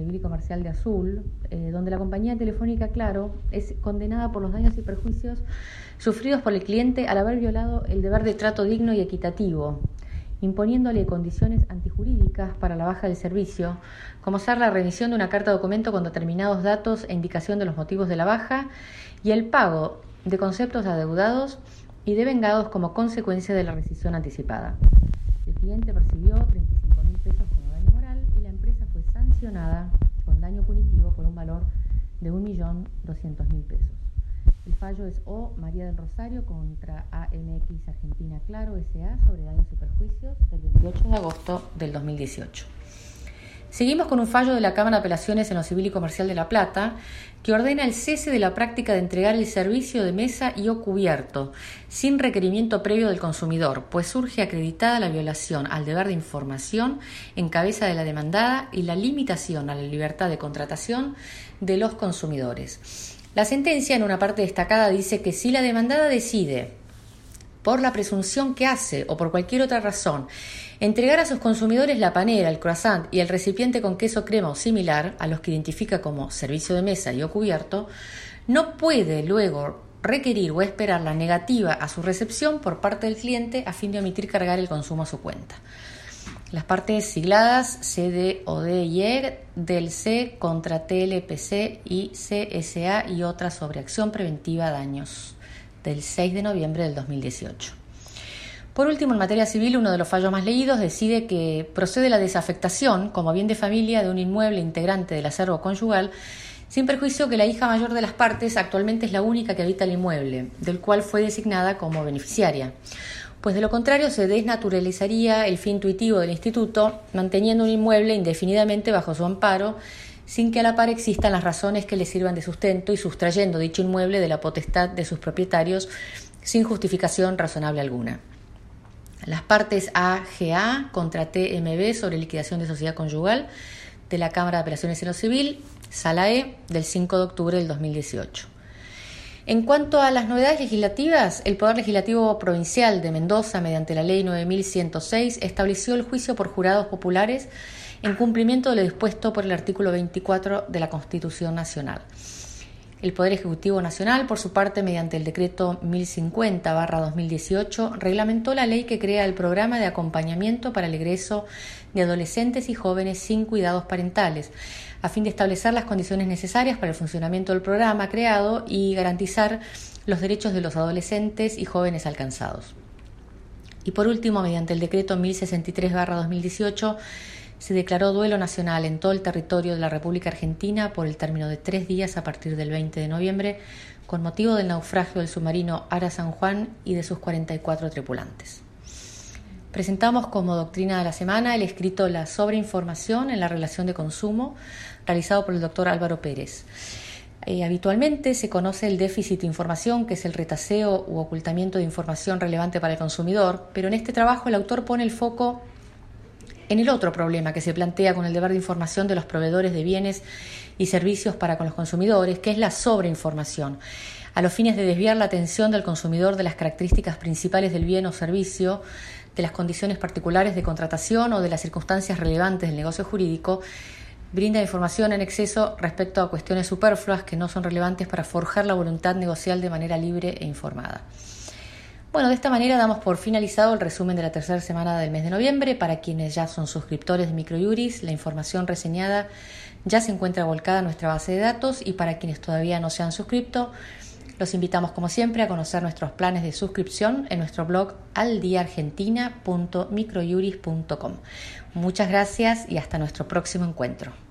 Civil y Comercial de Azul, eh, donde la compañía telefónica Claro es condenada por los daños y perjuicios sufridos por el cliente al haber violado el deber de trato digno y equitativo, imponiéndole condiciones antijurídicas para la baja del servicio, como ser la remisión de una carta documento con determinados datos e indicación de los motivos de la baja y el pago de conceptos adeudados y devengados como consecuencia de la rescisión anticipada. De 1.200.000 pesos. El fallo es O María del Rosario contra AMX Argentina Claro SA sobre daños y perjuicios del 28 de agosto del 2018. Seguimos con un fallo de la Cámara de Apelaciones en lo Civil y Comercial de La Plata que ordena el cese de la práctica de entregar el servicio de mesa y o cubierto sin requerimiento previo del consumidor, pues surge acreditada la violación al deber de información en cabeza de la demandada y la limitación a la libertad de contratación de los consumidores. La sentencia en una parte destacada dice que si la demandada decide por la presunción que hace o por cualquier otra razón, entregar a sus consumidores la panera, el croissant y el recipiente con queso crema o similar, a los que identifica como servicio de mesa y o cubierto, no puede luego requerir o esperar la negativa a su recepción por parte del cliente a fin de omitir cargar el consumo a su cuenta. Las partes sigladas CD, OD y E del C contra TLPC y CSA y otra sobre acción preventiva daños del 6 de noviembre del 2018. Por último, en materia civil, uno de los fallos más leídos decide que procede la desafectación como bien de familia de un inmueble integrante del acervo conyugal, sin perjuicio que la hija mayor de las partes actualmente es la única que habita el inmueble, del cual fue designada como beneficiaria. Pues de lo contrario se desnaturalizaría el fin intuitivo del instituto, manteniendo un inmueble indefinidamente bajo su amparo sin que a la par existan las razones que le sirvan de sustento y sustrayendo dicho inmueble de la potestad de sus propietarios sin justificación razonable alguna. Las partes AGA contra TMB sobre liquidación de sociedad conyugal de la Cámara de Apelaciones en lo Civil, Sala E, del 5 de octubre del 2018. En cuanto a las novedades legislativas, el Poder Legislativo Provincial de Mendoza, mediante la Ley 9106, estableció el juicio por jurados populares en cumplimiento de lo dispuesto por el artículo 24 de la Constitución Nacional. El Poder Ejecutivo Nacional, por su parte, mediante el decreto 1050-2018, reglamentó la ley que crea el programa de acompañamiento para el egreso de adolescentes y jóvenes sin cuidados parentales, a fin de establecer las condiciones necesarias para el funcionamiento del programa creado y garantizar los derechos de los adolescentes y jóvenes alcanzados. Y por último, mediante el decreto 1063-2018, se declaró duelo nacional en todo el territorio de la República Argentina por el término de tres días a partir del 20 de noviembre, con motivo del naufragio del submarino Ara San Juan y de sus 44 tripulantes. Presentamos como doctrina de la semana el escrito La sobreinformación en la relación de consumo, realizado por el doctor Álvaro Pérez. Eh, habitualmente se conoce el déficit de información, que es el retaseo u ocultamiento de información relevante para el consumidor, pero en este trabajo el autor pone el foco en el otro problema que se plantea con el deber de información de los proveedores de bienes y servicios para con los consumidores, que es la sobreinformación, a los fines de desviar la atención del consumidor de las características principales del bien o servicio, de las condiciones particulares de contratación o de las circunstancias relevantes del negocio jurídico, brinda información en exceso respecto a cuestiones superfluas que no son relevantes para forjar la voluntad negocial de manera libre e informada. Bueno, de esta manera damos por finalizado el resumen de la tercera semana del mes de noviembre. Para quienes ya son suscriptores de Microjuris, la información reseñada ya se encuentra volcada en nuestra base de datos y para quienes todavía no se han suscrito, los invitamos como siempre a conocer nuestros planes de suscripción en nuestro blog aldiaargentina.microjuris.com. Muchas gracias y hasta nuestro próximo encuentro.